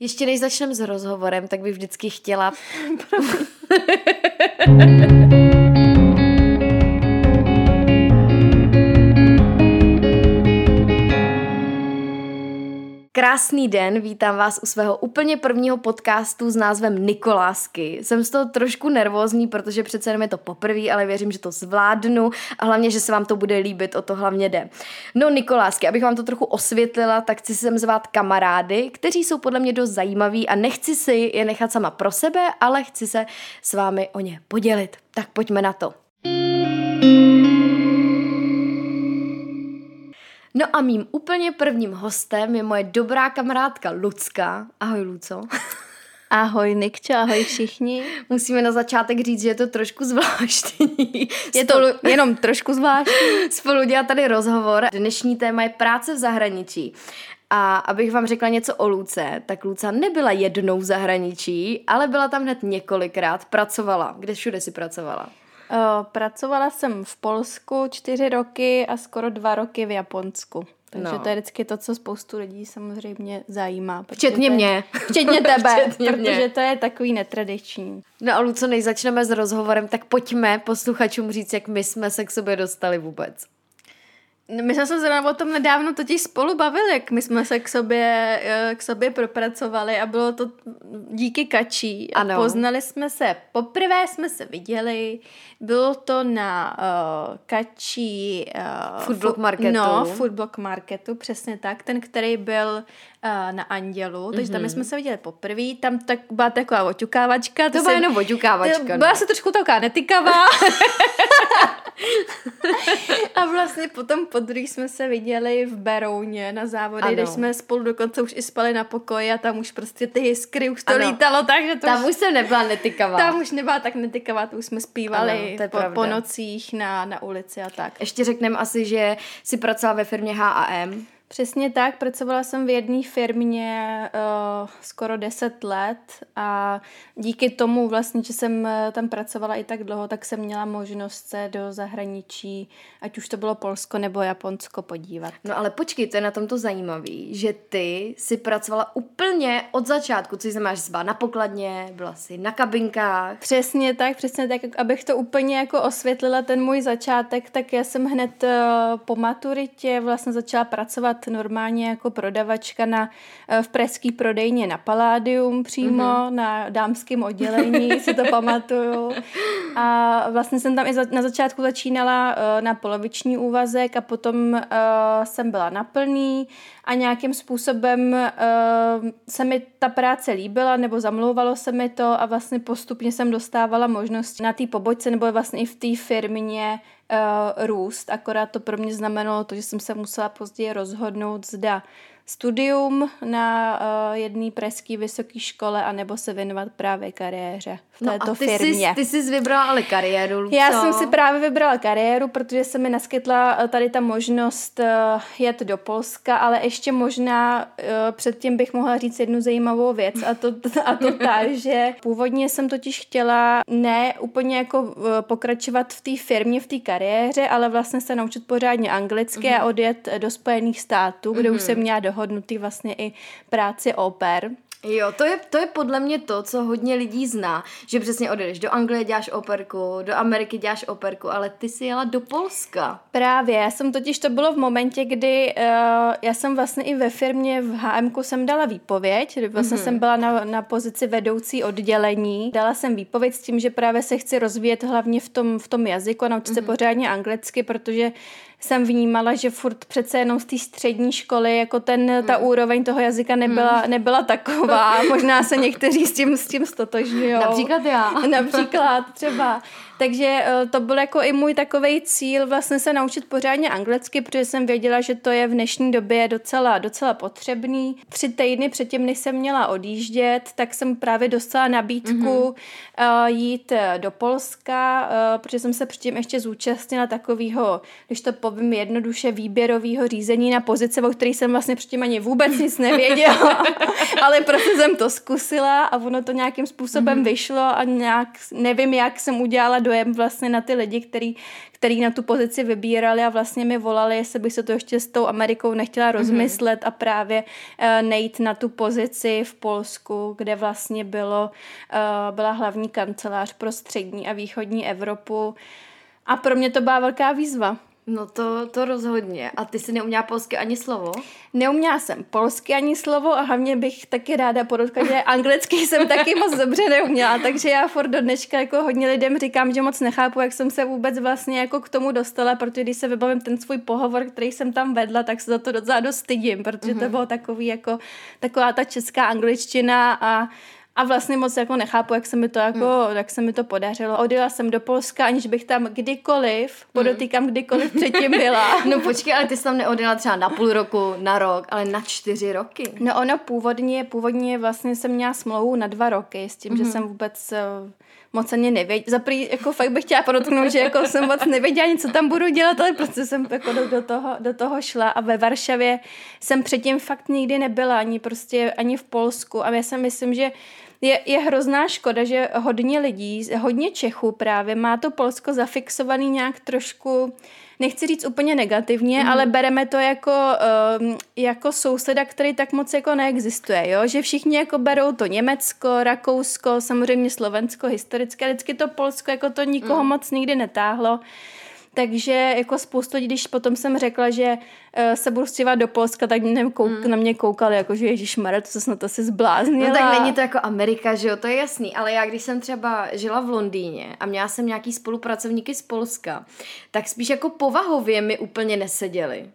Ještě než začneme s rozhovorem, tak bych vždycky chtěla... Krásný den, vítám vás u svého úplně prvního podcastu s názvem Nikolásky. Jsem z toho trošku nervózní, protože přece jenom je to poprvé, ale věřím, že to zvládnu a hlavně, že se vám to bude líbit, o to hlavně jde. No Nikolásky, abych vám to trochu osvětlila, tak chci sem zvát kamarády, kteří jsou podle mě dost zajímaví a nechci si je nechat sama pro sebe, ale chci se s vámi o ně podělit. Tak pojďme na to. No a mým úplně prvním hostem je moje dobrá kamarádka Lucka. Ahoj, Luco. Ahoj Nikčo, ahoj všichni. Musíme na začátek říct, že je to trošku zvláštní. Je to Spolu... jenom trošku zvláštní. Spolu dělat tady rozhovor. Dnešní téma je práce v zahraničí. A abych vám řekla něco o Luce, tak Luca nebyla jednou v zahraničí, ale byla tam hned několikrát, pracovala. Kde všude si pracovala? Uh, pracovala jsem v Polsku čtyři roky a skoro dva roky v Japonsku. Takže no. to je vždycky to, co spoustu lidí samozřejmě zajímá. Včetně mě. Včetně tebe, včetně protože mě. to je takový netradiční. No a Luco, než začneme s rozhovorem, tak pojďme posluchačům říct, jak my jsme se k sobě dostali vůbec. My jsme se zrovna o tom nedávno totiž spolu bavili, jak my jsme se k sobě, eh, k sobě propracovali a bylo to díky Kačí. A ano. poznali jsme se, poprvé jsme se viděli, bylo to na uh, Kačí... Uh, foodblock marketu. No, foodblock marketu, přesně tak, ten, který byl na Andělu, takže mm-hmm. tam mhm. jsme se viděli poprvé, tam tak byla taková oťukávačka. To, to byla jenom oťukávačka. Byla no. se trošku taková netykavá. a vlastně potom po druhý jsme se viděli v Berouně na závody, kde jsme spolu dokonce už i spali na pokoji a tam už prostě ty jiskry už to ano. lítalo tak, že to Tam už, už jsem nebyla netykavá. Tam už nebyla tak netykavá, to už jsme zpívali ano, po, po nocích na, na ulici a tak. Ještě řekneme asi, že si pracovala ve firmě H&M. Přesně tak, pracovala jsem v jedné firmě uh, skoro 10 let a díky tomu vlastně, že jsem eh, tam pracovala i tak dlouho, tak jsem měla možnost se do zahraničí, ať už to bylo Polsko nebo Japonsko, podívat. No ale počkej, to je na tom to zajímavý, že ty si pracovala úplně od začátku, což znamená, že jsi byla na pokladně, byla si na kabinkách. Přesně tak, přesně tak, abych to úplně jako osvětlila ten můj začátek, tak já jsem hned uh, po maturitě vlastně začala pracovat pracovat normálně jako prodavačka na, eh, v pražský prodejně na Paládium přímo, mm-hmm. na dámském oddělení, si to pamatuju. A vlastně jsem tam i za, na začátku začínala uh, na poloviční úvazek a potom uh, jsem byla na plný a nějakým způsobem uh, se mi ta práce líbila nebo zamlouvalo se mi to a vlastně postupně jsem dostávala možnost na té pobočce nebo vlastně i v té firmě uh, růst, akorát to pro mě znamenalo to, že jsem se musela později rozhodnout, zda studium na uh, jedné pražské vysoké škole anebo se věnovat právě kariéře v této no a ty firmě. Jsi, ty jsi vybrala ale kariéru, Luco. Já jsem si právě vybrala kariéru, protože se mi naskytla eh, tady ta možnost uh, jet do Polska, ale ještě možná uh, předtím bych mohla říct jednu zajímavou věc a to, a to ta, že původně jsem totiž chtěla ne úplně jako uh, pokračovat v té firmě, v té kariéře, ale vlastně se naučit pořádně anglicky mm-hmm. a odjet do Spojených států, kde mm-hmm. už jsem měla dohodu dohodnutý vlastně i práci oper. Jo, to je, to je podle mě to, co hodně lidí zná, že přesně odjedeš do Anglie, děláš operku, do Ameriky děláš operku, ale ty jsi jela do Polska. Právě, já jsem totiž, to bylo v momentě, kdy uh, já jsem vlastně i ve firmě v HM jsem dala výpověď, vlastně mm-hmm. jsem byla na, na pozici vedoucí oddělení. Dala jsem výpověď s tím, že právě se chci rozvíjet hlavně v tom, v tom jazyku a naučit mm-hmm. se mhm. pořádně anglicky, protože jsem vnímala, že furt přece jenom z té střední školy jako ten, ta hmm. úroveň toho jazyka nebyla, hmm. nebyla taková. Možná se někteří s tím, s tím stotožňují. Například já. Například třeba. Takže eh, to byl jako i můj takový cíl vlastně se naučit pořádně anglicky, protože jsem věděla, že to je v dnešní době docela, docela potřebný. Tři týdny předtím, než jsem měla odjíždět, tak jsem právě dostala nabídku mm-hmm. jít eh, do Polska, protože jsem se předtím ještě zúčastnila takového, když to povím jednoduše, výběrového řízení na pozice, o kterých jsem vlastně předtím ani vůbec nic nevěděla, ale prostě jsem to zkusila a ono to nějakým způsobem mm-hmm. vyšlo a nějak, nevím, jak jsem udělala dojem vlastně na ty lidi, který, který na tu pozici vybírali a vlastně mi volali, jestli bych se to ještě s tou Amerikou nechtěla mhm. rozmyslet mm-hmm. a právě uh, nejít na tu pozici v Polsku, kde vlastně bylo, uh, byla hlavní kancelář pro střední a východní Evropu. A pro mě to byla velká výzva. No to, to rozhodně. A ty jsi neuměla polsky ani slovo? Neuměla jsem polsky ani slovo a hlavně bych taky ráda podotkla, že anglicky jsem taky moc dobře neuměla, takže já furt do dneška jako hodně lidem říkám, že moc nechápu, jak jsem se vůbec vlastně jako k tomu dostala, protože když se vybavím ten svůj pohovor, který jsem tam vedla, tak se za to docela dost stydím, protože to mhm. bylo takový jako taková ta česká angličtina a a vlastně moc jako nechápu, jak se mi to jako, hmm. jak se mi to podařilo. Odjela jsem do Polska, aniž bych tam kdykoliv, hmm. podotýkám kdykoliv předtím byla. no počkej, ale ty jsi tam neodjela třeba na půl roku, na rok, ale na čtyři roky. No ono původně, původně vlastně jsem měla smlouvu na dva roky s tím, hmm. že jsem vůbec eh, moc ani nevěděla. Za prý, jako fakt bych chtěla podotknout, že jako jsem moc nevěděla ani, co tam budu dělat, ale prostě jsem jako do, do, toho, do toho šla a ve Varšavě jsem předtím fakt nikdy nebyla, ani prostě, ani v Polsku a já si myslím, že je, je hrozná škoda, že hodně lidí, hodně Čechů právě má to Polsko zafixovaný nějak trošku, nechci říct úplně negativně, mm. ale bereme to jako, um, jako souseda, který tak moc jako neexistuje, jo? že všichni jako berou to Německo, Rakousko, samozřejmě Slovensko historické, vždycky to Polsko jako to nikoho mm. moc nikdy netáhlo. Takže jako spoustu lidí, když potom jsem řekla, že uh, se budu stěhovat do Polska, tak nevím, kouk, mm. na mě koukali, jako že Ježíš Mara, to se snad asi zbláznila. No tak není to jako Amerika, že jo, to je jasný, ale já když jsem třeba žila v Londýně a měla jsem nějaký spolupracovníky z Polska, tak spíš jako povahově mi úplně neseděli.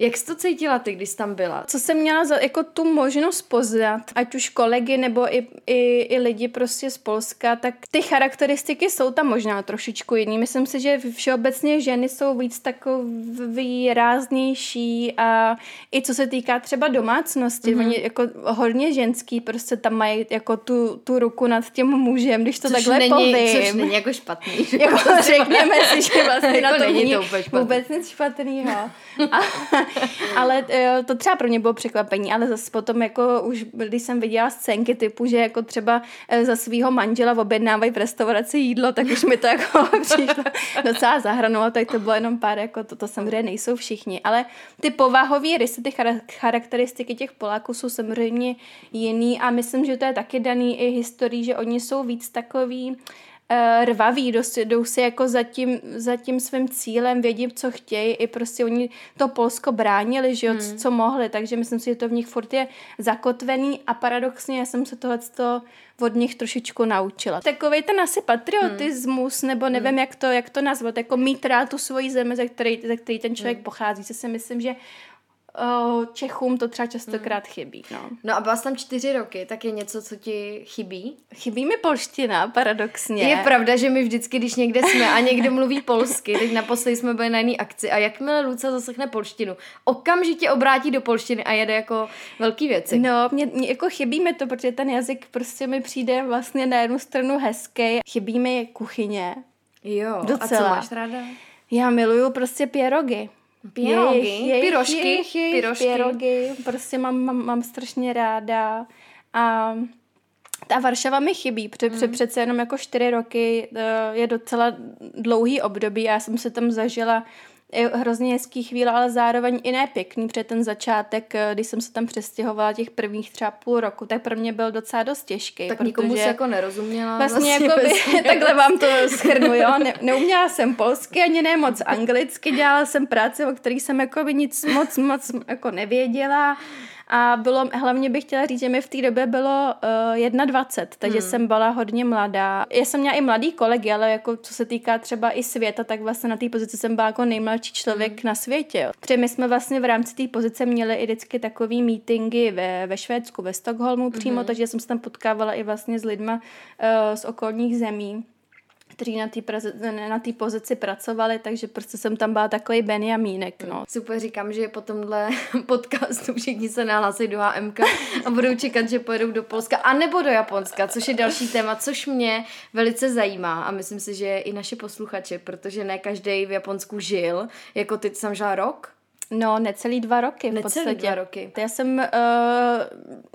Jak jsi to cítila ty, když jsi tam byla? Co jsem měla za jako tu možnost poznat, ať už kolegy nebo i, i, i lidi prostě z Polska, tak ty charakteristiky jsou tam možná trošičku jiný. Myslím si, že všeobecně ženy jsou víc takový ráznější a i co se týká třeba domácnosti, mm-hmm. oni jako hodně ženský prostě tam mají jako tu, tu ruku nad tím mužem, když to což takhle není, povím. Což není jako špatný. Jako řekněme si, že vlastně jako na to není to špatný. vůbec nic špatného. A, ale eh, to třeba pro mě bylo překvapení, ale zase potom jako už, když jsem viděla scénky typu, že jako třeba eh, za svého manžela objednávají v restauraci jídlo, tak už mi to jako přišlo docela zahranulo, tak to bylo jenom pár, jako to, to samozřejmě nejsou všichni, ale ty povahové rysy, ty charakteristiky těch Poláků jsou samozřejmě jiný a myslím, že to je taky daný i historií, že oni jsou víc takový uh, rvaví, dost, jdou si jako za tím, za tím svým cílem, vědí, co chtějí, i prostě oni to Polsko bránili, že jo, hmm. co mohli, takže myslím si, že to v nich furt je zakotvený a paradoxně já jsem se tohleto od nich trošičku naučila. Takový ten asi patriotismus, hmm. nebo nevím, hmm. jak to, jak to nazvat, jako mít rád tu svoji zemi, ze který, ze který ten člověk hmm. pochází, co si myslím, že Čechům to třeba častokrát hmm. chybí. No. no a byla jsi tam čtyři roky, tak je něco, co ti chybí? Chybí mi polština, paradoxně. Je pravda, že my vždycky, když někde jsme a někdo mluví polsky, teď naposledy jsme byli na jiný akci a jakmile Luca zaslechne polštinu, okamžitě obrátí do polštiny a jede jako velký věci. No, mě, mě jako chybí mi to, protože ten jazyk prostě mi přijde vlastně na jednu stranu hezký. Chybí mi kuchyně. Jo, Docela. a co máš ráda? Já miluju prostě pierogy. Jejich, pirošky, jejich, jejich, pirošky. Pierogy, prostě mám, mám, mám strašně ráda a ta Varšava mi chybí, protože mm. přece jenom jako čtyři roky eh, je docela dlouhý období a já jsem se tam zažila hrozně hezký chvíle, ale zároveň i ne pěkný, protože ten začátek, eh, když jsem se tam přestěhovala těch prvních třeba půl roku, tak pro mě byl docela dost těžký. Tak nikomu se jako nerozuměla. Vlastně, vlastně jako by, takhle vám to schrnu, jo. Ne, neuměla jsem polsky, ani ne moc anglicky, dělala jsem práci, o kterých jsem jako by nic moc, moc jako nevěděla a bylo, hlavně bych chtěla říct, že mi v té době bylo uh, 21, takže hmm. jsem byla hodně mladá. Já jsem měla i mladý kolegy, ale jako co se týká třeba i světa, tak vlastně na té pozici jsem byla jako nejmladší člověk hmm. na světě. Protože my jsme vlastně v rámci té pozice měli i vždycky takový meetingy ve, ve Švédsku, ve Stockholmu přímo, hmm. takže jsem se tam potkávala i vlastně s lidma uh, z okolních zemí kteří na té té pozici pracovali, takže prostě jsem tam byla takový Benjamínek, no. Super, říkám, že po tomhle podcastu všichni se nahlásí do HMK a budou čekat, že pojedou do Polska a nebo do Japonska, což je další téma, což mě velice zajímá a myslím si, že i naše posluchače, protože ne každý v Japonsku žil, jako ty jsem žila rok, No, necelý dva roky v necelý podstatě. dva roky. Já jsem uh,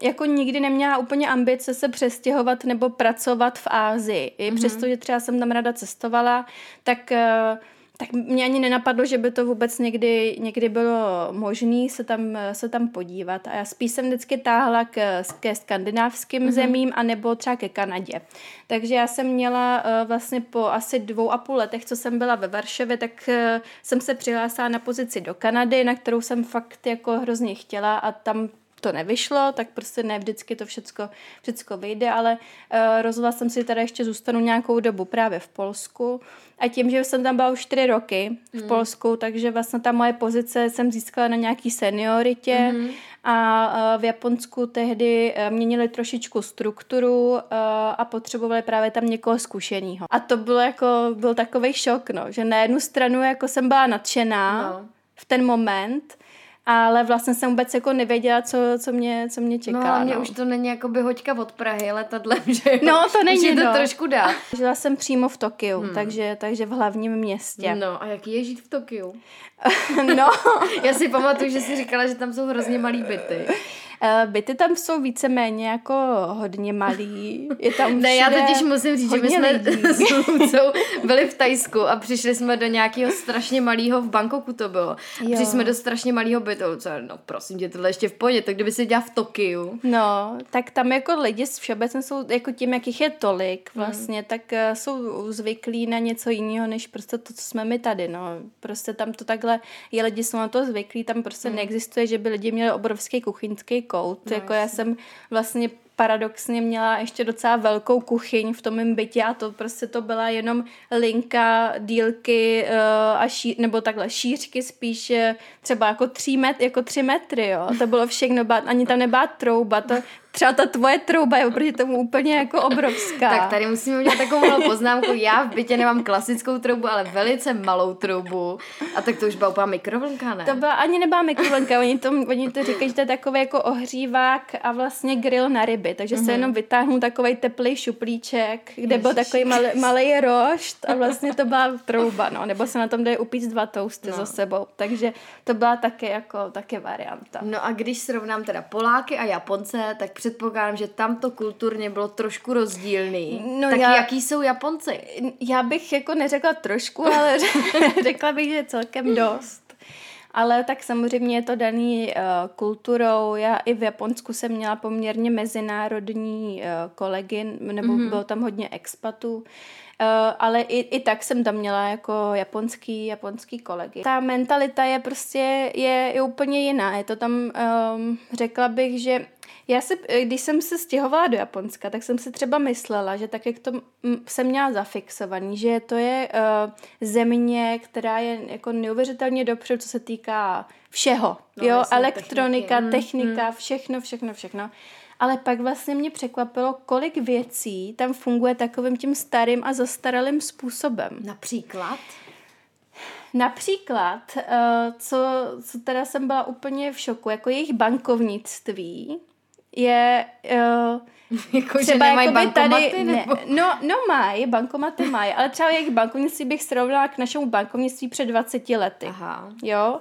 jako nikdy neměla úplně ambice se přestěhovat nebo pracovat v Ázii. I mm-hmm. přesto, že třeba jsem tam rada cestovala, tak uh, tak mě ani nenapadlo, že by to vůbec někdy, někdy bylo možné se tam, se tam podívat. A já spíš jsem vždycky táhla k, ke skandinávským mm-hmm. zemím a nebo třeba ke Kanadě. Takže já jsem měla uh, vlastně po asi dvou a půl letech, co jsem byla ve Varšavě, tak uh, jsem se přihlásila na pozici do Kanady, na kterou jsem fakt jako hrozně chtěla a tam to nevyšlo, tak prostě ne vždycky to všecko, všecko vyjde, ale uh, rozhodla jsem si, tady ještě zůstanu nějakou dobu právě v Polsku. A tím, že jsem tam byla už čtyři roky v mm. Polsku, takže vlastně ta moje pozice jsem získala na nějaký senioritě mm. a uh, v Japonsku tehdy uh, měnili trošičku strukturu uh, a potřebovali právě tam někoho zkušeného. A to bylo jako, byl takový šok, no, že na jednu stranu jako jsem byla nadšená no. v ten moment, ale vlastně jsem vůbec jako nevěděla, co, co, mě, co mě čeká. No mě no. už to není jako by hoďka od Prahy letadlem, že No to není, už je to no. trošku dá. Žila jsem přímo v Tokiu, hmm. takže, takže v hlavním městě. No a jaký je žít v Tokiu? no. Já si pamatuju, že jsi říkala, že tam jsou hrozně malý byty. Uh, byty tam jsou víceméně jako hodně malý. Je tam ne, já totiž musím říct, že my jsme s Lucou byli v Tajsku a přišli jsme do nějakého strašně malého, v Bangkoku to bylo. Jo. Přišli jsme do strašně malého bytu. No prosím tě, tohle ještě v pohodě, tak kdyby se dělal v Tokiu. No, tak tam jako lidi všeobecně jsou jako tím, jakých je tolik hmm. vlastně, hmm. tak uh, jsou zvyklí na něco jiného, než prostě to, co jsme my tady, no. Prostě tam to takhle, je lidi jsou na to zvyklí, tam prostě hmm. neexistuje, že by lidi měli obrovský kuchyňský kout. No, jako já jsem vlastně paradoxně měla ještě docela velkou kuchyň v tom mém bytě a to prostě to byla jenom linka, dílky uh, a ší, nebo takhle šířky spíš třeba jako tři, met, jako tři metry, jo. To bylo všechno, ani tam nebyla trouba, to třeba ta tvoje trouba je oproti tomu úplně jako obrovská. Tak tady musíme udělat takovou malou poznámku. Já v bytě nemám klasickou troubu, ale velice malou troubu. A tak to už byla úplná mikrovlnka, ne? To byla ani nebyla mikrovlnka, oni to, oni to říkají, že to je takový jako ohřívák a vlastně grill na ryby, takže mm-hmm. se mhm. jenom vytáhnu takový teplý šuplíček, kde byl takový malý, malý rošt a vlastně to byla trouba, no, nebo se na tom dají upít dva toasty no. za sebou, takže to byla taky jako, taky varianta. No a když srovnám teda Poláky a Japonce, tak předpokládám, že tam to kulturně bylo trošku rozdílný. No tak já, jaký jsou Japonci? Já bych jako neřekla trošku, ale řekla bych, že celkem dost. Ale tak samozřejmě je to daný uh, kulturou. Já i v Japonsku jsem měla poměrně mezinárodní uh, kolegy, nebo mm-hmm. bylo tam hodně expatů. Uh, ale i, i tak jsem tam měla jako japonský, japonský kolegy. Ta mentalita je prostě, je, je úplně jiná. Je to tam, um, řekla bych, že já si, když jsem se stěhovala do Japonska, tak jsem si třeba myslela, že tak, jak to jsem měla zafixovaný, že to je uh, země, která je jako neuvěřitelně dopředu, co se týká všeho. No, jo, elektronika, techniky. technika, mm, všechno, všechno, všechno. Ale pak vlastně mě překvapilo, kolik věcí tam funguje takovým tím starým a zastaralým způsobem. Například? Například, uh, co, co teda jsem byla úplně v šoku, jako jejich bankovnictví je uh, jako, třeba že nemají bankomaty, tady, nebo? Ne, no, no mají, bankomaty mají, ale třeba jejich bankovnictví bych srovnala k našemu bankovnictví před 20 lety. Aha. Jo,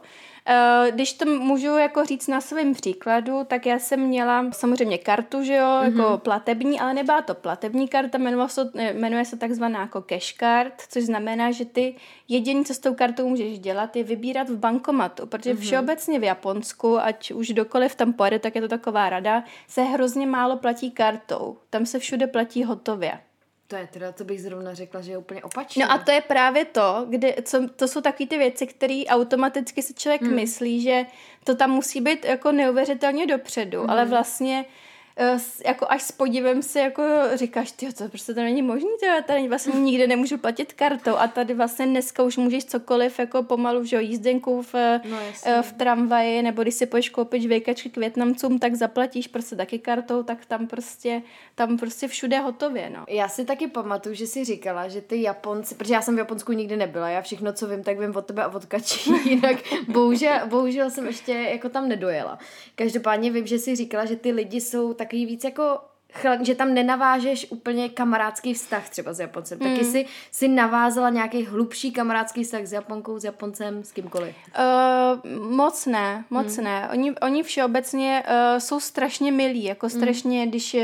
když to můžu jako říct na svém příkladu, tak já jsem měla samozřejmě kartu, že jo, mm-hmm. jako platební, ale nebyla to platební karta, jmenuje se, jmenuje se takzvaná jako cash card, což znamená, že ty jediné, co s tou kartou můžeš dělat, je vybírat v bankomatu, protože mm-hmm. všeobecně v Japonsku, ať už dokoliv tam pojede, tak je to taková rada, se hrozně málo platí kartou. Tam se všude platí hotově. To je teda, co bych zrovna řekla, že je úplně opačně. No a to je právě to, kde, co, to jsou takové ty věci, které automaticky si člověk hmm. myslí, že to tam musí být jako neuvěřitelně dopředu, hmm. ale vlastně jako až s podívem si jako říkáš, ty to prostě to není možný, já tady vlastně nikde nemůžu platit kartou a tady vlastně dneska už můžeš cokoliv jako pomalu, že jo, jízdenku v, no, uh, v tramvaji, nebo když si půjdeš koupit žvejkačky k Větnamcům, tak zaplatíš prostě taky kartou, tak tam prostě, tam prostě všude hotově, no. Já si taky pamatuju, že jsi říkala, že ty Japonci, protože já jsem v Japonsku nikdy nebyla, já všechno, co vím, tak vím od tebe a od Kačí, jinak bohužel, bohužel jsem ještě jako tam nedojela. Každopádně vím, že jsi říkala, že ty lidi jsou takový víc jako že tam nenavážeš úplně kamarádský vztah třeba s Japoncem. Mm. Taky si, si navázala nějaký hlubší kamarádský vztah s Japonkou, s Japoncem, s kýmkoliv? Uh, moc ne, moc mm. ne. Oni, oni všeobecně uh, jsou strašně milí, jako hmm. strašně, mm. když uh,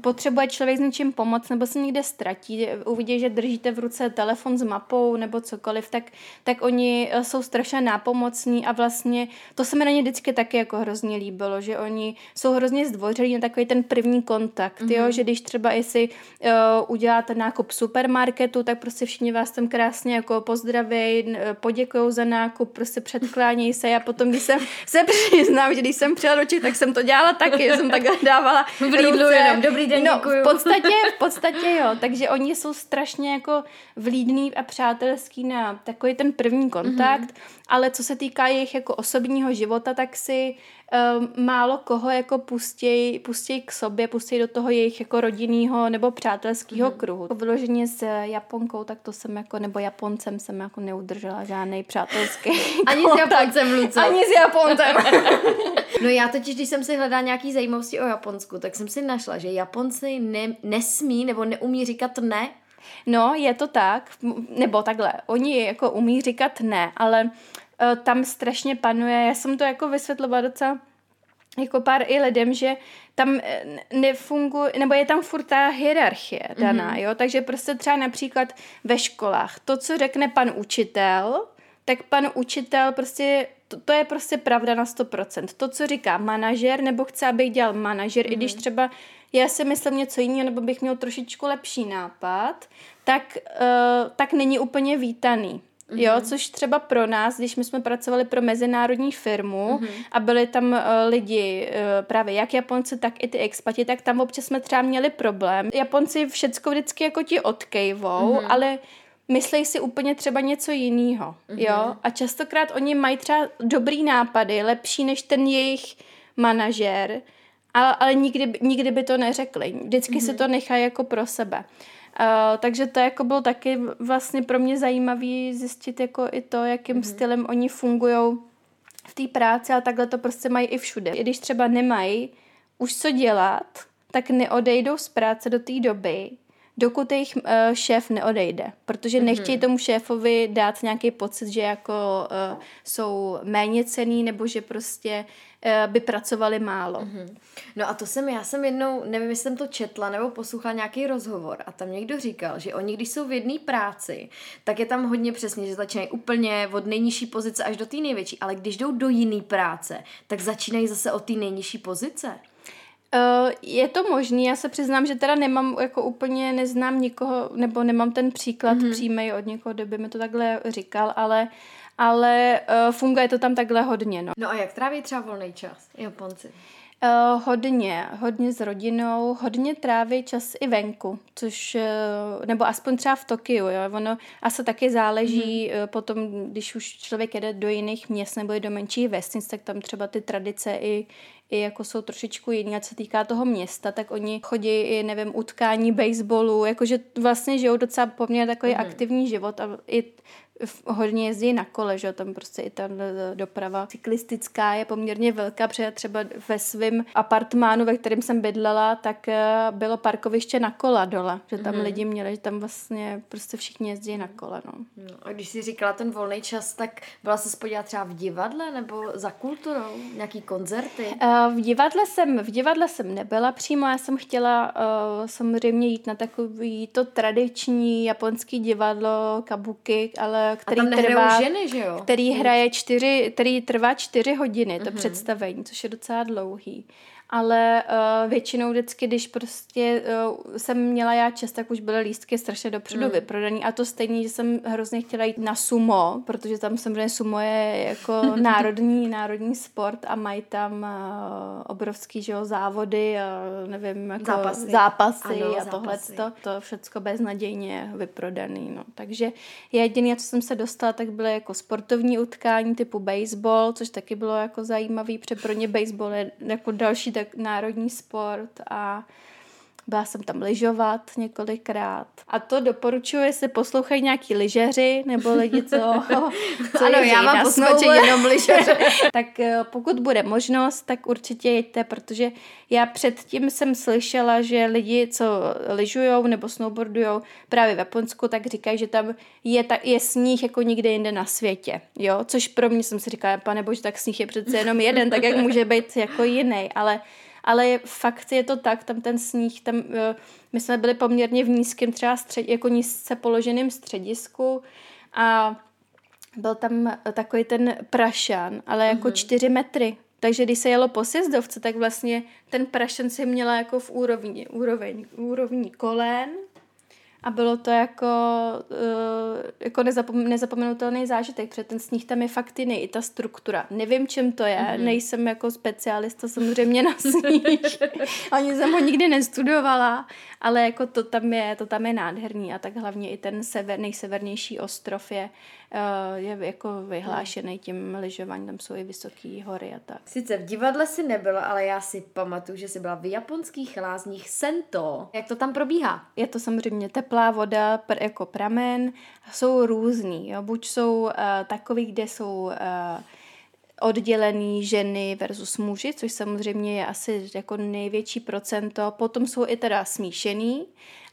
potřebuje člověk s něčím pomoct nebo se někde ztratí, uvidí, že držíte v ruce telefon s mapou nebo cokoliv, tak, tak oni uh, jsou strašně nápomocní a vlastně to se mi na ně vždycky taky jako hrozně líbilo, že oni jsou hrozně zdvořilí na takový ten první kontakt kontakt, mm-hmm. jo, že když třeba jestli uh, uděláte nákup v supermarketu, tak prostě všichni vás tam krásně jako pozdraví, poděkují za nákup, prostě předklánějí se. Já potom, když jsem se přiznám, že když jsem přijela do Čech, tak jsem to dělala taky, jsem takhle dávala Vlídlu jenom, dobrý den, no, v podstatě, v podstatě jo, takže oni jsou strašně jako vlídný a přátelský na takový ten první kontakt, mm-hmm. ale co se týká jejich jako osobního života, tak si um, málo koho jako pustěj, pustěj k sobě, pustěj do toho jejich jako rodinného nebo přátelského mm. kruhu. Jako vyloženě s Japonkou, tak to jsem jako, nebo Japoncem jsem jako neudržela žádný přátelský Ani kontakt. s Japoncem, Luce. Ani s Japoncem. no já totiž, když jsem si hledala nějaký zajímavosti o Japonsku, tak jsem si našla, že Japonci ne, nesmí nebo neumí říkat ne No, je to tak, nebo takhle, oni jako umí říkat ne, ale Eh, tam strašně panuje. Já jsem to jako vysvětlovala docela jako pár i lidem, že tam eh, nefunguje, nebo je tam furt ta hierarchie daná, mm-hmm. jo, takže prostě třeba například ve školách, to, co řekne pan učitel, tak pan učitel prostě, to, to je prostě pravda na 100%. To, co říká manažer, nebo chce, abych dělal manažer, mm-hmm. i když mhm. třeba já si myslím něco jiného, nebo bych měl trošičku lepší nápad, tak, uh, tak není úplně vítaný. Mm-hmm. Jo, což třeba pro nás, když my jsme pracovali pro mezinárodní firmu mm-hmm. a byli tam uh, lidi, uh, právě jak Japonci, tak i ty expati, tak tam občas jsme třeba měli problém. Japonci všecko vždycky jako ti odkejvou, mm-hmm. ale myslej si úplně třeba něco jiného, mm-hmm. jo, a častokrát oni mají třeba dobrý nápady, lepší než ten jejich manažer, ale, ale nikdy, nikdy by to neřekli. Vždycky mm-hmm. si to nechají jako pro sebe. Uh, takže to jako bylo taky vlastně pro mě zajímavý zjistit jako i to, jakým mm-hmm. stylem oni fungují v té práci a takhle to prostě mají i všude. I když třeba nemají už co dělat, tak neodejdou z práce do té doby, dokud jejich uh, šéf neodejde, protože mm-hmm. nechtějí tomu šéfovi dát nějaký pocit, že jako uh, jsou méně cený nebo že prostě uh, by pracovali málo. Mm-hmm. No a to jsem, já jsem jednou, nevím, jestli jsem to četla nebo poslouchala nějaký rozhovor a tam někdo říkal, že oni, když jsou v jedné práci, tak je tam hodně přesně, že začínají úplně od nejnižší pozice až do té největší, ale když jdou do jiné práce, tak začínají zase od té nejnižší pozice. Uh, je to možný, já se přiznám, že teda nemám jako úplně, neznám nikoho, nebo nemám ten příklad mm-hmm. přímej od někoho, kdo by mi to takhle říkal, ale ale uh, funguje to tam takhle hodně. No, no a jak tráví třeba volný čas Japonci? Uh, hodně, hodně s rodinou, hodně tráví čas i venku, což, uh, nebo aspoň třeba v Tokiu, jo, ono asi taky záleží mm. uh, potom, když už člověk jede do jiných měst nebo do menších vesnic, tak tam třeba ty tradice i, i jako jsou trošičku jiný. A co se týká toho města, tak oni chodí i, nevím, utkání baseballu, jakože vlastně žijou docela poměrně takový mm. aktivní život a i hodně jezdí na kole, že tam prostě i ta doprava cyklistická je poměrně velká, protože třeba ve svém apartmánu, ve kterém jsem bydlela, tak eh, bylo parkoviště na kola dole, že tam mm-hmm. lidi měli, že tam vlastně prostě všichni jezdí na kole, no. no. A když jsi říkala ten volný čas, tak byla se spodívat třeba v divadle nebo za kulturou, nějaký koncerty? Uh, v divadle jsem, v divadle jsem nebyla přímo, já jsem chtěla uh, samozřejmě jít na takový to tradiční japonský divadlo, kabuki, ale který trvá, ženy, že jo? který hraje čtyři, který trvá čtyři hodiny, to uh-huh. představení, což je docela dlouhý. Ale uh, většinou vždycky, když prostě uh, jsem měla já čas, tak už byly lístky strašně dopředu mm. vyprodaný a to stejně, že jsem hrozně chtěla jít na sumo, protože tam samozřejmě sumo je jako národní, národní sport a mají tam uh, obrovský že jo, závody a nevím, jako zápasy, zápasy ano, a tohle to, to všecko beznadějně vyprodaný, no. Takže jediné, co jsem se dostala, tak byly jako sportovní utkání typu baseball, což taky bylo jako zajímavý, protože pro ně baseball je jako další tak národní sport a byla jsem tam lyžovat několikrát. A to doporučuji, jestli poslouchají nějaký lyžeři nebo lidi, co, co Ano, já mám poslouchat jenom lyžeře. tak eh, pokud bude možnost, tak určitě jeďte, protože já předtím jsem slyšela, že lidi, co lyžujou nebo snowboardujou právě v Japonsku, tak říkají, že tam je, ta, je sníh jako nikde jinde na světě. Jo? Což pro mě jsem si říkala, pane bože, tak sníh je přece jenom jeden, tak jak může být jako jiný. Ale ale fakt je to tak, tam ten sníh, tam, eh, my jsme byli poměrně v nízkém třeba střed, jako nízce položeném středisku a byl tam takový ten prašan, ale jako mm-hmm. čtyři metry. Takže když se jelo po sjezdovce, tak vlastně ten prašan si měla jako v úrovni, úroveň, úrovni kolen a bylo to jako, uh, jako nezapom- nezapomenutelný zážitek, protože ten sníh tam je fakt jiný, i ta struktura. Nevím, čím to je, mm-hmm. nejsem jako specialista samozřejmě na sníh, ani jsem ho nikdy nestudovala, ale jako to tam je, to tam je nádherný a tak hlavně i ten sever, nejsevernější ostrov je, uh, je jako vyhlášený tím lyžováním, tam jsou i vysoké hory a tak. Sice v divadle si nebyla, ale já si pamatuju, že jsi byla v japonských lázních Sento. Jak to tam probíhá? Je to samozřejmě teplá voda pr- jako pramen, jsou různý, jo? buď jsou uh, takový, kde jsou uh, oddělený ženy versus muži, což samozřejmě je asi jako největší procento. Potom jsou i teda smíšený,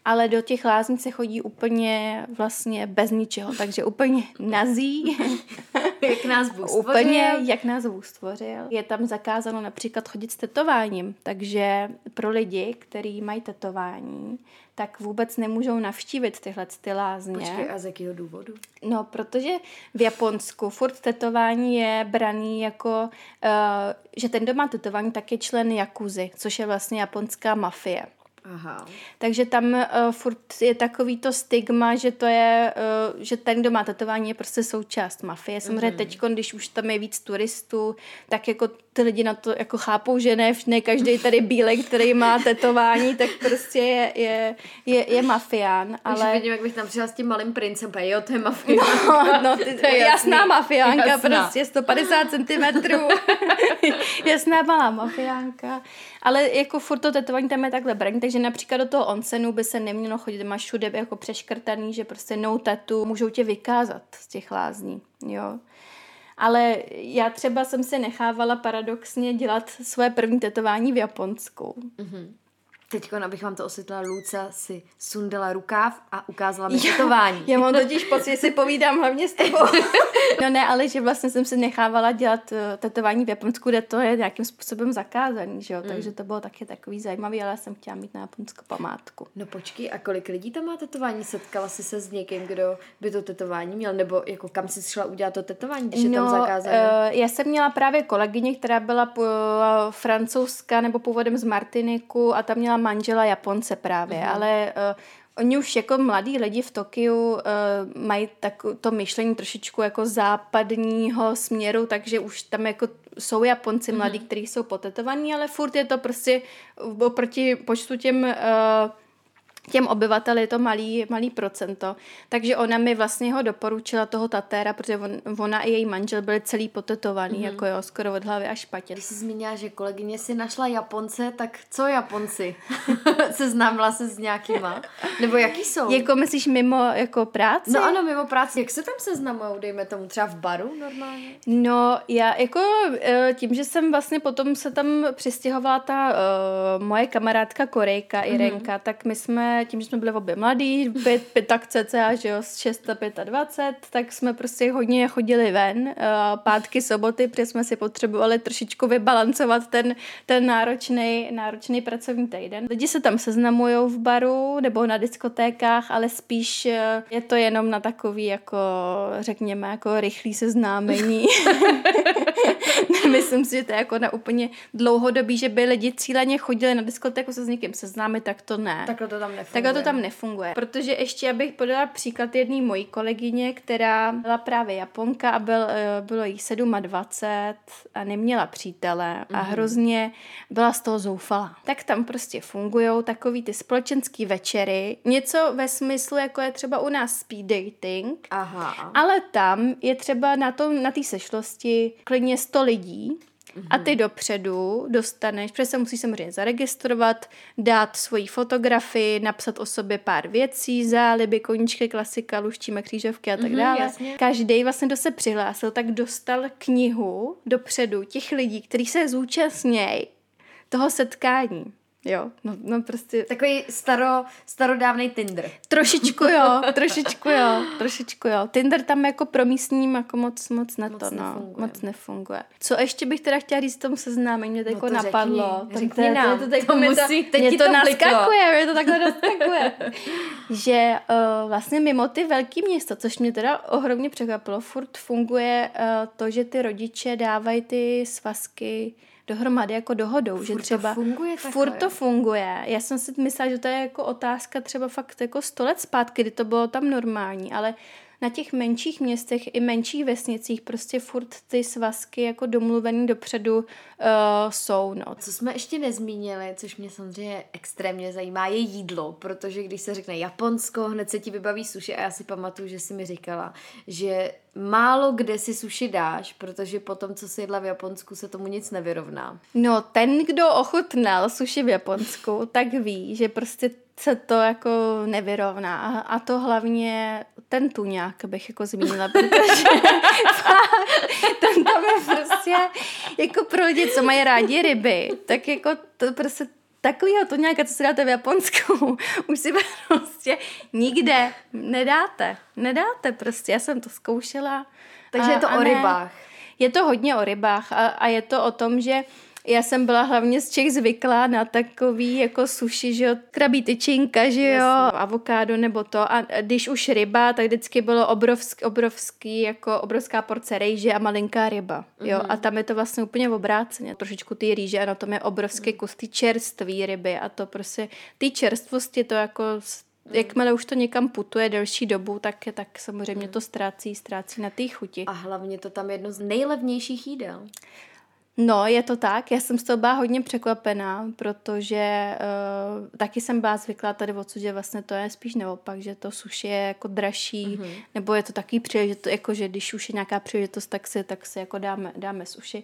ale do těch lázní se chodí úplně vlastně bez ničeho, takže úplně nazí. jak nás Bůh stvořil. Úplně jak nás Bůh stvořil. Je tam zakázáno například chodit s tetováním, takže pro lidi, kteří mají tetování, tak vůbec nemůžou navštívit tyhle ty lázně. Počkej, a z jakého důvodu? No, protože v Japonsku furt tetování je braný jako, uh, že ten, kdo má tetování, tak je člen Jakuzy, což je vlastně japonská mafie. Aha. Takže tam uh, furt je takový to stigma, že to je, uh, že ten, kdo má tetování, je prostě součást mafie. Samozřejmě mm. teď, když už tam je víc turistů, tak jako ty lidi na to jako chápou, že ne, ne každý tady bílek, který má tetování, tak prostě je, je, je, je mafián. Ale... Už vidím, jak bych tam přišla s tím malým princem, pa jo, to je mafián. No, no ty, to je jasná jasný. mafiánka, jasná. prostě 150 cm. jasná malá mafiánka. Ale jako furt to tetování tam je takhle braň, takže například do toho onsenu by se nemělo chodit, máš všude jako přeškrtaný, že prostě no tatu, můžou tě vykázat z těch lázní, jo. Ale já třeba jsem si nechávala paradoxně dělat své první tetování v Japonsku. Mm-hmm. Teď, abych vám to osvětlila, Luca si sundala rukáv a ukázala mi tetování. Já mám totiž pocit, že si povídám hlavně s tebou. no ne, ale že vlastně jsem si nechávala dělat uh, tetování v Japonsku, kde to je nějakým způsobem zakázaný, že jo? Mm. Takže to bylo taky takový zajímavý, ale já jsem chtěla mít na Japonsku památku. No počkej, a kolik lidí tam má tetování? Setkala jsi se s někým, kdo by to tetování měl? Nebo jako kam jsi šla udělat to tetování, když no, je tam no, zakázané? Uh, já jsem měla právě kolegyně, která byla uh, francouzská nebo původem z Martiniku a tam měla manžela Japonce právě, mm-hmm. ale uh, oni už jako mladí lidi v Tokiu uh, mají tak to myšlení trošičku jako západního směru, takže už tam jako jsou Japonci mm-hmm. mladí, kteří jsou potetovaní, ale furt je to prostě oproti počtu těm uh, těm obyvatel je to malý, malý procento. Takže ona mi vlastně ho doporučila toho tatéra, protože on, ona i její manžel byli celý potetovaný, mm-hmm. jako jo, skoro od hlavy až patě. Když jsi zmínila, že kolegyně si našla Japonce, tak co Japonci? se známila se s nějakýma? Nebo jaký jsou? Jako myslíš mimo jako práci? No ano, mimo práci. Jak se tam seznamujou, dejme tomu, třeba v baru normálně? No, já jako e, tím, že jsem vlastně potom se tam přistěhovala ta uh, moje kamarádka Korejka, Irenka, mm-hmm. tak my jsme tím, že jsme byli obě mladí, pět, pět tak cca, že jo, z 6 a 25, tak jsme prostě hodně chodili ven, uh, pátky, soboty, protože jsme si potřebovali trošičku vybalancovat ten, ten náročný, náročný pracovní týden. Lidi se tam seznamují v baru nebo na diskotékách, ale spíš uh, je to jenom na takový, jako řekněme, jako rychlý seznámení. Myslím si, že to je jako na úplně dlouhodobí, že by lidi cíleně chodili na diskotéku se s někým seznámit, tak to ne. Takhle to tam nefunguje. Takhle to tam nefunguje. Protože ještě, abych podala příklad jedné mojí kolegyně, která byla právě Japonka a byl, eh, bylo jí 27 a neměla přítele a mm-hmm. hrozně byla z toho zoufala. Tak tam prostě fungují takový ty společenský večery. Něco ve smyslu, jako je třeba u nás speed dating, Aha. ale tam je třeba na tom, na té sešlosti klidně 100 lidí a ty dopředu dostaneš, protože se musíš samozřejmě zaregistrovat, dát svoji fotografii, napsat o sobě pár věcí, záliby, koníčky, klasika, luštíme křížovky a tak Mhm, dále. jasně. Každý vlastně, kdo se přihlásil, tak dostal knihu dopředu těch lidí, kteří se zúčastnějí toho setkání. Jo, no, no prostě Takový staro, starodávný Tinder. Trošičku jo, trošičku jo, trošičku jo. Tinder tam jako pro místním jako moc, moc na Moc to, no, nefunguje. moc nefunguje. Co ještě bych teda chtěla říct tomu seznámení, mě to No jako to napadlo. řekni, Tak řekni to, nám, to, to, to mě musí- teď mě to, to naskakuje, mě to takhle naskakuje. že uh, vlastně mimo ty velký města, což mě teda ohromně překvapilo, furt funguje uh, to, že ty rodiče dávají ty svazky dohromady jako dohodou, Furt že to třeba funguje takhle, furt to funguje. Já jsem si myslela, že to je jako otázka třeba fakt jako sto let zpátky, kdy to bylo tam normální, ale na těch menších městech i menších vesnicích prostě furt ty svazky jako domluvený dopředu uh, jsou, no. Co jsme ještě nezmínili, což mě samozřejmě extrémně zajímá, je jídlo, protože když se řekne Japonsko, hned se ti vybaví sushi a já si pamatuju, že jsi mi říkala, že málo kde si sushi dáš, protože potom, co si jedla v Japonsku, se tomu nic nevyrovná. No, ten, kdo ochutnal sushi v Japonsku, tak ví, že prostě se to jako nevyrovná. A, a to hlavně ten tuňák bych jako zmínila, protože ten tam je prostě jako pro lidi, co mají rádi ryby, tak jako to prostě takovýho tuňáka, co si dáte v Japonsku, už si prostě nikde nedáte. Nedáte prostě, já jsem to zkoušela. Takže a- je to a o ne. rybách. Je to hodně o rybách a, a je to o tom, že já jsem byla hlavně z Čech zvyklá na takový jako suši, že jo, krabí tyčinka, že jo, Jasně. avokádo nebo to a když už ryba, tak vždycky bylo obrovský, obrovský jako obrovská porce rejže a malinká ryba, jo, Mhm. a tam je to vlastně úplně obráceně, trošičku ty rýže a na tom je Mhm. obrovský kus ty čerství ryby a to prostě, ty čerstvosti to jako Mhm. Jakmile už to někam putuje delší dobu, tak, tak samozřejmě to ztrácí, ztrácí na té chuti. A hlavně to tam je jedno z nejlevnějších jídel. No, je to tak. Já jsem z toho byla hodně překvapená, protože uh, taky jsem byla zvyklá tady odsud, že vlastně to je spíš naopak, že to suši je jako dražší, mm-hmm. nebo je to takový příležitost, jako že když už je nějaká příležitost, tak si, tak si jako dáme, dáme suši.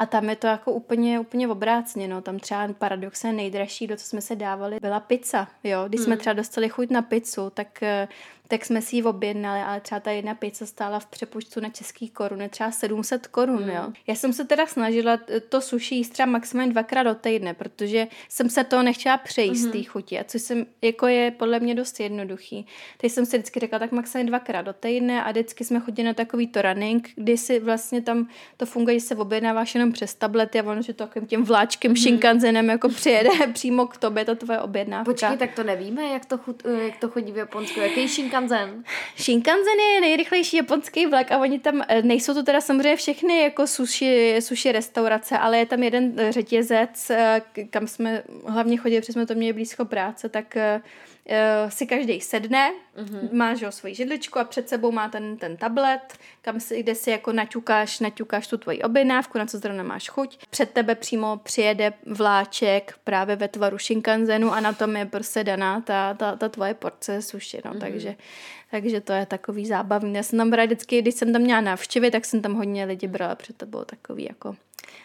A tam je to jako úplně, úplně obrácně, no. Tam třeba paradoxně nejdražší, do co jsme se dávali, byla pizza, jo. Když jsme třeba dostali chuť na pizzu, tak, eh, tak jsme si ji objednali, ale třeba ta jedna pizza stála v přepočtu na český koruny třeba 700 korun, jo. Já jsem se teda snažila to sushi jíst třeba maximálně dvakrát do týdne, protože jsem se toho nechtěla přejíst mm-hmm. té chuti, a což jsem, jako je podle mě dost jednoduchý. Teď jsem si vždycky řekla, tak maximálně dvakrát do týdne a vždycky jsme chodili na takový to running, kdy si vlastně tam to funguje, že se objednáváš jenom přes tablety a ono, že to takovým tím vláčkem mm-hmm. Shinkansenem jako přijede přímo k tobě, to tvoje objednávka. Počkej, tak to nevíme, jak to, chut, eh, jak to chodí v Japonsku. Jaký Shinkansen? Shinkansen je nejrychlejší japonský vlak a oni tam, eh, nejsou to teda samozřejmě všechny jako sushi, sushi restaurace, ale je tam jeden eh, řetězec, kam jsme hlavně chodili, protože jsme to měli blízko práce, tak eh, si každý sedne, mm-hmm. má že jo, svoji židličku a před sebou má ten, ten tablet, kam si, kde si jako naťukáš, naťukáš tu tvoji objednávku, na co zrovna máš chuť. Před tebe přímo přijede vláček právě ve tvaru Shinkansenu a na tom je prostě daná ta, ta, ta tvoje porce sushi, no, mm-hmm. takže takže to je takový zábavný. Já jsem tam brala vždycky, když jsem tam měla návštěvy, tak jsem tam hodně lidi brala, protože to bylo takový jako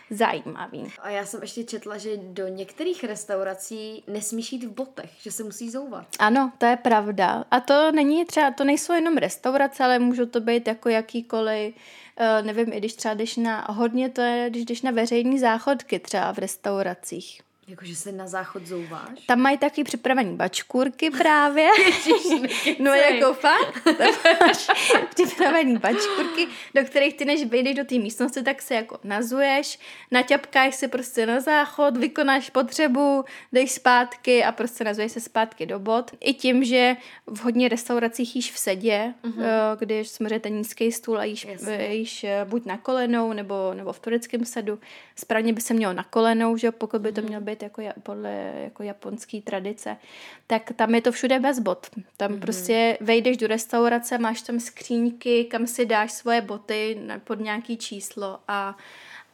zajímavý. A já jsem ještě četla, že do některých restaurací nesmíš jít v botech, že se musí zouvat. Ano, to je pravda. A to není třeba, to nejsou jenom restaurace, ale můžou to být jako jakýkoliv, uh, nevím, i když třeba jdeš na, hodně to je, když jdeš na veřejní záchodky třeba v restauracích. Jakože se na záchod zouváš? Tam mají taky připravený bačkůrky právě. Ježiš, no jako fakt. Tam máš připravený bačkůrky, do kterých ty než vejdeš do té místnosti, tak se jako nazuješ, naťapkáš si prostě na záchod, vykonáš potřebu, jdeš zpátky a prostě nazuješ se zpátky do bod. I tím, že v hodně restauracích jíš v sedě, mm-hmm. když samozřejmě ten nízký stůl a jíš, jíš eh, buď na kolenou nebo, nebo v tureckém sedu. Správně by se mělo na kolenou, že pokud by to mhm. mělo být jako podle jako japonské tradice, tak tam je to všude bez bot. Tam mm-hmm. prostě vejdeš do restaurace, máš tam skříňky, kam si dáš svoje boty pod nějaký číslo a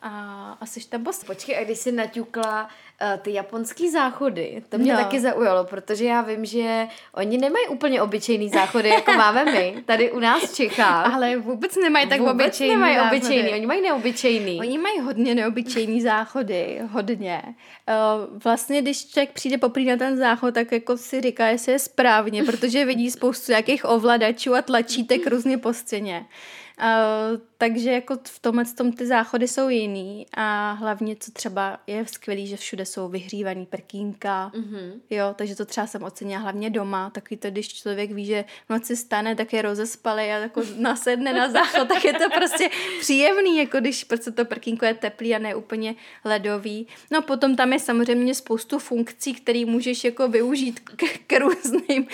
a, a jsi tam boss. Počkej, a když jsi naťukla uh, ty japonský záchody, to mě no. taky zaujalo, protože já vím, že oni nemají úplně obyčejný záchody, jako máme my, tady u nás v Čechách. Ale vůbec nemají tak vůbec obyčejný nemají záchody. obyčejný, oni mají neobyčejný. Oni mají hodně neobyčejný záchody, hodně. Uh, vlastně, když člověk přijde poprý na ten záchod, tak jako si říká, jestli je správně, protože vidí spoustu jakých ovladačů a tlačítek různě po stěně. Uh, takže jako v tomhle tom ty záchody jsou jiný a hlavně co třeba je skvělý, že všude jsou vyhřívaný prkínka, mm-hmm. jo, takže to třeba jsem ocenila hlavně doma, taky to, když člověk ví, že v noci stane, tak je rozespalý a jako nasedne na záchod, tak je to prostě příjemný, jako když prostě to prkínko je teplý a ne úplně ledový. No potom tam je samozřejmě spoustu funkcí, které můžeš jako využít k, k různým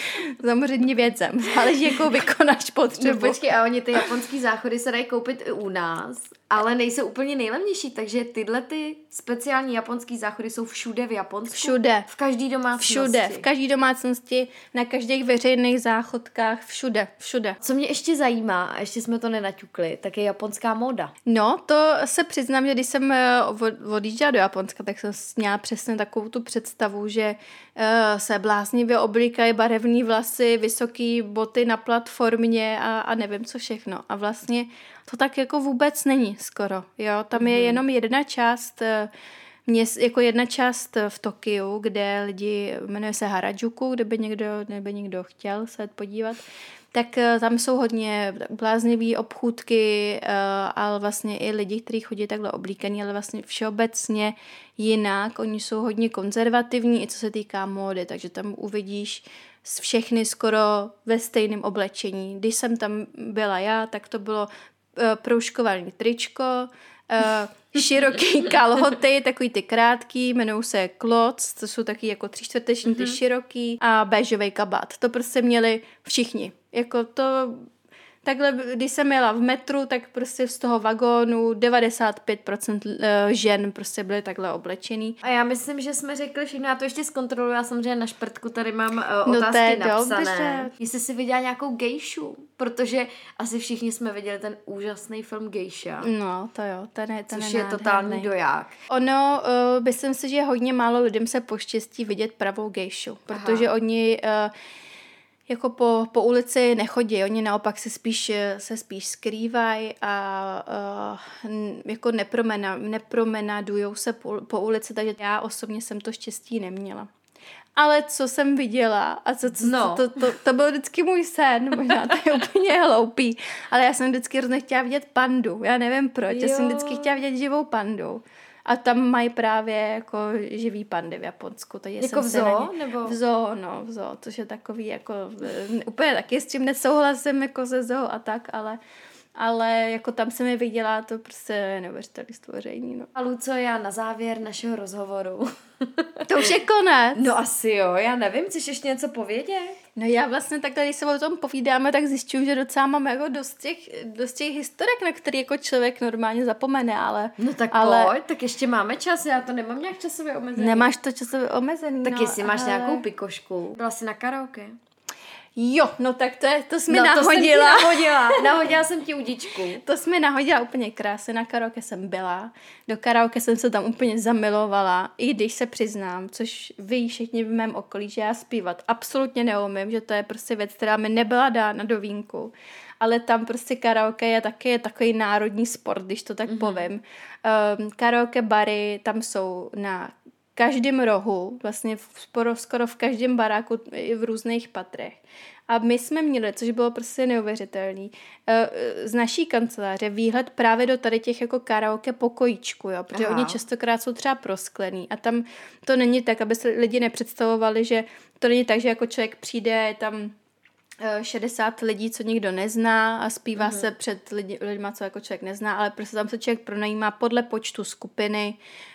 samozřejmě věcem. Záleží, jako vykonáš potřebu. No počkej, a oni ty japonský záchody se dají koupit koupit i u nás, ale nejsou úplně nejlevnější, takže tyhle ty speciální japonský záchody jsou všude v Japonsku. Všude. V každý domácnosti. Všude, v každé domácnosti, na každých veřejných záchodkách, všude, všude. Co mě ještě zajímá, a ještě jsme to nenaťukli, tak je japonská móda. No, to se přiznám, že když jsem eh, odjížděla do Japonska, tak jsem měla přesně takovou tu představu, že uh, se bláznivě oblíkají barevné vlasy, vysoké boty na platformě a, a nevím co všechno. A vlastně to tak jako vůbec není skoro, jo. Tam mm-hmm. je mhm. jenom jedna část eh, měst, jako jedna část v Tokiu, kde lidi, jmenuje se Harajuku, kde by někdo, kdyby někdo chtěl se podívat, tak eh, tam jsou hodně bláznivý obchůdky, eh, ale vlastně i lidi, kteří chodí takhle oblíkaný, ale vlastně všeobecně jinak. Oni jsou hodně konzervativní, i co se týká módy, takže tam uvidíš všechny skoro ve stejném oblečení. Když jsem tam byla já, tak to bylo proužkovaný tričko, uh, široký kalhoty, takový ty krátký, jmenují se kloc, to jsou taky jako tři čtvrteční, ty mm-hmm. široký a béžový kabát. To prostě měli všichni. Jako to takhle, když jsem jela v metru, tak prostě z toho vagónu 95% eh, žen prostě byly takhle oblečený. A já myslím, že jsme řekli všechno, já to ještě zkontroluji, já samozřejmě na šprtku tady mám uh, otázky no napsané. Dobře. Jestli jsi viděla nějakou gejšu, protože asi všichni jsme viděli ten úžasný film Gejša. No, to jo, ten je ten Což je, je totální doják. Ono, uh, myslím si, že hodně málo lidem se poštěstí vidět pravou gejšu, protože Aha. oni uh, jako po, po ulici nechodí, oni naopak se spíš, se spíš skrývají a uh, jako nepromena, nepromenadujou se po, po ulici, takže já osobně jsem to štěstí neměla. Ale co jsem viděla a co, co, no. to, to, to, to byl vždycky můj sen, možná to je úplně hloupý, ale já jsem vždycky hrozně chtěla vidět pandu, já nevím proč, jo. já jsem vždycky chtěla vidět živou pandu. A tam mají právě jako živý pandy v Japonsku. Takže jako v zoo? Ně... Nebo? V zoo, no, v zoo, což je takový jako, úplně taky s tím nesouhlasím jako ze zoo a tak, ale ale jako tam jsem je viděla, to prostě neuvěřitelné stvoření. No. A Luco, já na závěr našeho rozhovoru. to už je konec. No asi jo, já nevím, chceš ještě něco povědět? No já vlastně takhle, když se o tom povídáme, tak zjišťuju, že docela mám jako dost těch, dost těch historek, na který jako člověk normálně zapomene, ale... No tak ale... pojď, tak ještě máme čas, já to nemám nějak časově omezený. Nemáš to časově omezený, Tak no, jestli máš ale... nějakou pikošku. Byla jsi na karaoke? Jo, no tak to, je, to jsi mi no, nahodila. To jsem nahodila. nahodila jsem ti udičku. To jsi mi nahodila úplně krásně. Na karaoke jsem byla. Do karaoke jsem se tam úplně zamilovala. I když se přiznám, což vy všichni v mém okolí, že já zpívat absolutně neumím, že to je prostě věc, která mi nebyla dána do vínku. Ale tam prostě karaoke je taky takový národní sport, když to tak mm-hmm. povím. Um, karaoke bary tam jsou na každém rohu, vlastně v, skoro, skoro v každém baráku i v různých patrech. A my jsme měli, což bylo prostě neuvěřitelný, eh, z naší kanceláře výhled právě do tady těch jako karaoke pokojíčku, jo, protože Aha. oni častokrát jsou třeba prosklený a tam to není tak, aby se lidi nepředstavovali, že to není tak, že jako člověk přijde, tam 60 lidí, co nikdo nezná a zpívá mm-hmm. se před lidi, lidma, co jako člověk nezná, ale prostě tam se člověk pronajímá podle počtu skupiny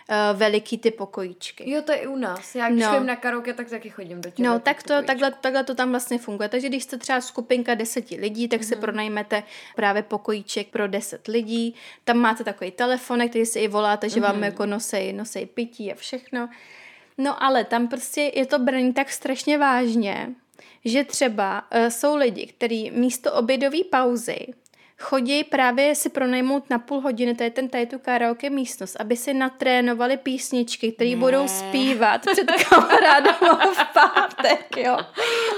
uh, veliký ty pokojíčky. Jo, to je i u nás. Já když no. na karaoke, tak taky chodím do těch No, tak to, takhle, takhle to tam vlastně funguje. Takže když jste třeba skupinka deseti lidí, tak mm-hmm. si mhm. pronajmete právě pokojíček pro deset lidí. Tam máte takový telefonek, který si i voláte, že mm-hmm. vám mhm. jako nosej, nosej pití a všechno. No ale tam prostě je to braní tak strašně vážně, že třeba uh, jsou lidi, kteří místo obědové pauzy chodí právě si pronajmout na půl hodiny, to je ten tady tu karaoke místnost, aby si natrénovali písničky, které budou zpívat před kamarádem v pátek, jo.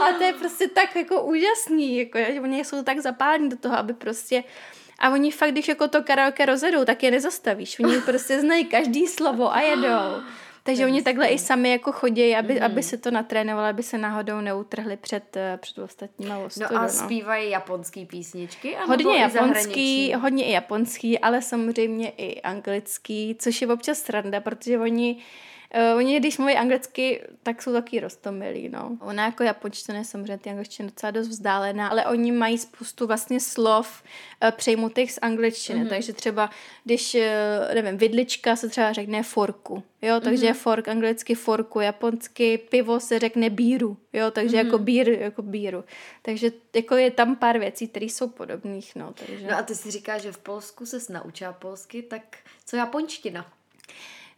A to je prostě tak jako úžasný, jako, že oni jsou tak zapálení do toho, aby prostě a oni fakt, když jako to karaoke rozjedou, tak je nezastavíš. Oni prostě znají každý slovo a jedou. Takže oni takhle i sami jako chodí, aby, mm-hmm. aby se to natrénovali, aby se náhodou neutrhli před, eh, před ostatníma ostudu, No a no. zpívají japonský písničky? Hodně japonský, hodně i japonský, ale samozřejmě i anglický, což je občas sranda, protože oni Uh, oni, když mluví anglicky, tak jsou taky rostomilí, no. Ona jako japonština je samozřejmě ty angličtina docela dost vzdálená, ale oni mají spoustu vlastně slov uh, přejmutých z angličtiny, mm-hmm. takže třeba, když, uh, nevím, vidlička se třeba řekne forku, jo, takže mm-hmm. fork, anglicky forku, japonsky pivo se řekne bíru, jo, takže mm-hmm. jako bír, jako bíru. Takže jako je tam pár věcí, které jsou podobných, no, takže. No a ty si říkáš, že v Polsku se naučila polsky, tak co japonština?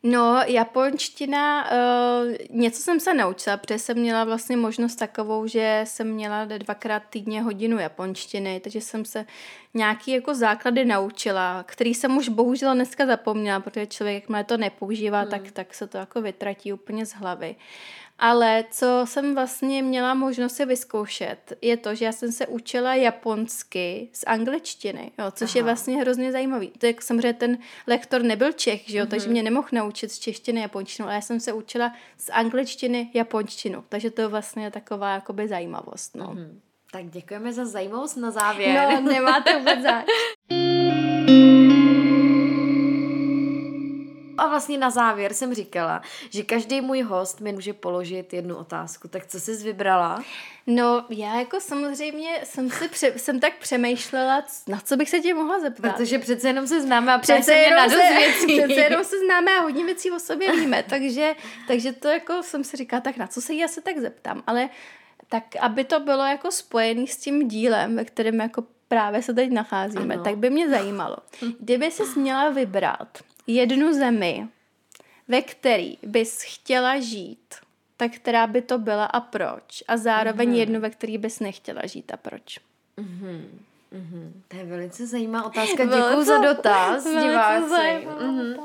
No, japonština, uh, něco jsem se naučila, protože jsem měla vlastně možnost takovou, že jsem měla dvakrát týdně hodinu japonštiny, takže jsem se nějaký jako základy naučila, který jsem už bohužel dneska zapomněla, protože člověk, jakmile to nepoužívá, hmm. tak, tak se to jako vytratí úplně z hlavy. Ale co jsem vlastně měla možnost si vyzkoušet, je to, že já jsem se učila japonsky z angličtiny, jo, což Aha. je vlastně hrozně zajímavý. To je samozřejmě ten lektor nebyl Čech, že jo, mm-hmm. takže mě nemohl naučit z češtiny japonštinu, ale já jsem se učila z angličtiny japonštinu, takže to je vlastně taková jakoby zajímavost. No. Mm-hmm. Tak děkujeme za zajímavost na závěr. No, nemáte vůbec zač. A vlastně na závěr jsem říkala, že každý můj host mi může položit jednu otázku. Tak co jsi vybrala? No, já jako samozřejmě jsem si pře- jsem tak přemýšlela, na co bych se tě mohla zeptat. Protože přece jenom se známe a přece jenom dost věcí. Přece jenom se známe a hodně věcí o sobě víme, takže, takže to jako jsem si říkala, tak na co se jí asi tak zeptám, ale tak aby to bylo jako spojený s tím dílem, ve kterém jako právě se teď nacházíme, ano. tak by mě zajímalo, kdyby jsi měla vybrat jednu zemi, ve který bys chtěla žít, tak která by to byla a proč? A zároveň mm-hmm. jednu, ve který bys nechtěla žít a proč? Mm-hmm. Mm-hmm. To je velice zajímavá otázka. Děkuji za dotaz, diváci. Mm-hmm.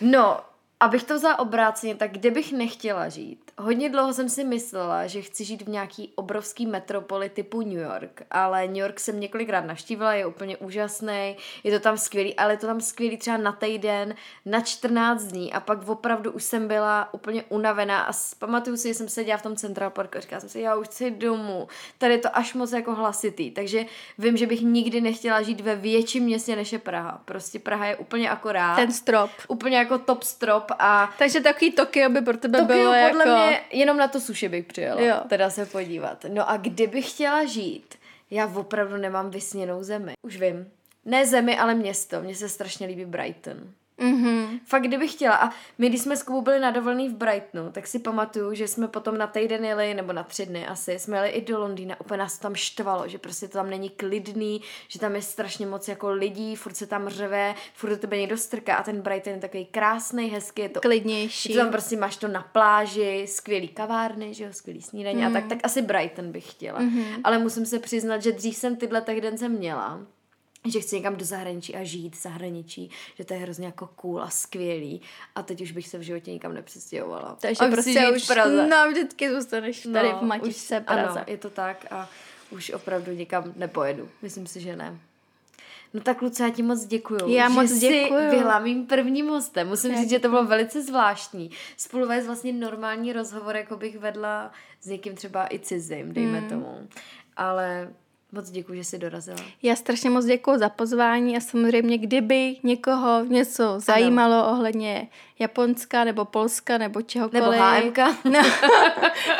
No, abych to vzala obráceně, tak kde bych nechtěla žít? Hodně dlouho jsem si myslela, že chci žít v nějaký obrovský metropoli typu New York, ale New York jsem několikrát navštívila, je úplně úžasný, je to tam skvělý, ale je to tam skvělý třeba na týden, na 14 dní a pak opravdu už jsem byla úplně unavená a pamatuju si, že jsem seděla v tom Central Parku a říkala jsem si, já už chci domů, tady je to až moc jako hlasitý, takže vím, že bych nikdy nechtěla žít ve větším městě než je Praha, prostě Praha je úplně akorát. Ten strop. Úplně jako top strop a... Takže takový Tokio by pro tebe Tokio bylo podle jako... Mě jenom na to suši bych přijela, jo. teda se podívat. No a kdybych chtěla žít, já opravdu nemám vysněnou zemi. Už vím. Ne zemi, ale město. Mně se strašně líbí Brighton. Mm-hmm. Fakt, kdybych chtěla. A my, když jsme s Kubou byli na dovolený v Brightonu, tak si pamatuju, že jsme potom na týden jeli, nebo na tři dny asi, jsme jeli i do Londýna. Úplně nás to tam štvalo, že prostě to tam není klidný, že tam je strašně moc jako lidí, furt se tam řve, furt do tebe někdo strká a ten Brighton je takový krásný, hezký, je to klidnější. Je to tam prostě máš to na pláži, skvělý kavárny, že jo, skvělý snídaně mm. a tak, tak asi Brighton bych chtěla. Mm-hmm. Ale musím se přiznat, že dřív jsem tyhle den jsem měla že chci někam do zahraničí a žít v zahraničí, že to je hrozně jako cool a skvělý a teď už bych se v životě nikam nepřestěhovala. Takže a prostě už Praze. No, vždycky zůstaneš tady no, v Matičce Praze. Ano, je to tak a už opravdu nikam nepojedu. Myslím si, že ne. No tak Luce, já ti moc děkuju. Já že moc děkuju. byla mým prvním hostem. Musím Já říct, že to bylo velice zvláštní. Spolu vést vlastně normální rozhovor, jako bych vedla s někým třeba i cizím, dejme Hmm. tomu. Ale moc děkuji, že jsi dorazila. Já strašně moc děkuji za pozvání a samozřejmě, kdyby někoho něco zajímalo ohledně Japonska nebo Polska nebo čehokoliv. Nebo HMK. No,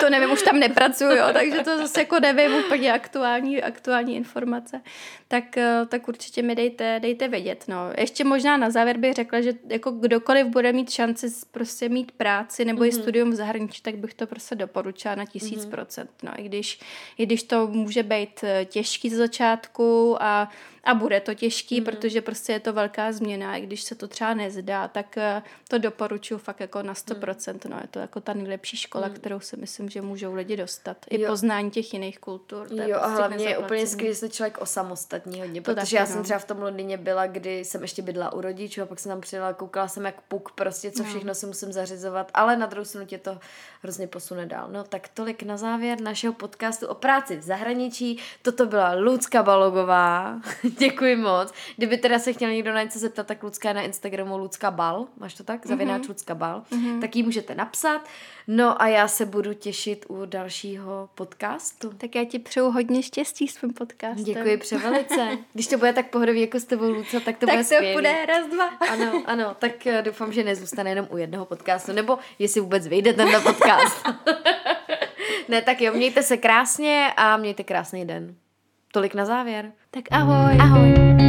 to nevím, už tam nepracuju, jo, takže to zase jako nevím úplně aktuální, aktuální informace. Tak, eh, tak určitě mi dejte, dejte vědět. No. Ještě možná na závěr bych řekla, že jako kdokoliv bude mít šanci prostě mít práci nebo mm-hmm. i studium v zahraničí, tak bych to prostě doporučila na tisíc mm-hmm. procent. No, i, když, I když to může být eh, těžký z začátku a, a bude to těžký, mm-hmm. protože prostě je to velká změna. I když se to třeba nezdá, tak eh, to doporučuji fakt jako na 100%. No, je to jako ta nejlepší škola, mm. kterou si myslím, že můžou lidi dostat. I Jo. poznání těch jiných kultur. To Jo, a prostě hlavně je úplně skvělé, že se člověk osamostatní hodně, To protože taky, já no. jsem třeba v tom Londýně byla, kdy jsem ještě bydla u rodičů a pak jsem tam přijela, koukala jsem jak puk, prostě co No. všechno si musím zařizovat, ale na druhou stranu tě to hrozně posune dál. No tak tolik na závěr našeho podcastu o práci v zahraničí. Toto byla Lucka Balogová. Děkuji moc. Kdyby teda se chtěl někdo na něco zeptat, tak Lucka je na Instagramu Lucka Bal, máš to tak? Zavináč Lucka Bal. Tak jí můžete napsat. No a já se budu těšit u dalšího podcastu. Tak já ti přeju hodně štěstí s tvým podcastem. Děkuji převelice. Když to bude tak pohodový jako s tebou, Luca, tak to tak bude to skvělý. bude raz, dva. Ano, ano, tak eh, doufám, že nezůstane jenom u jednoho podcastu, nebo jestli vůbec vyjde tento podcast. ne, tak jo, mějte se krásně a mějte krásný den. Tolik na závěr. Tak ahoj. Ahoj.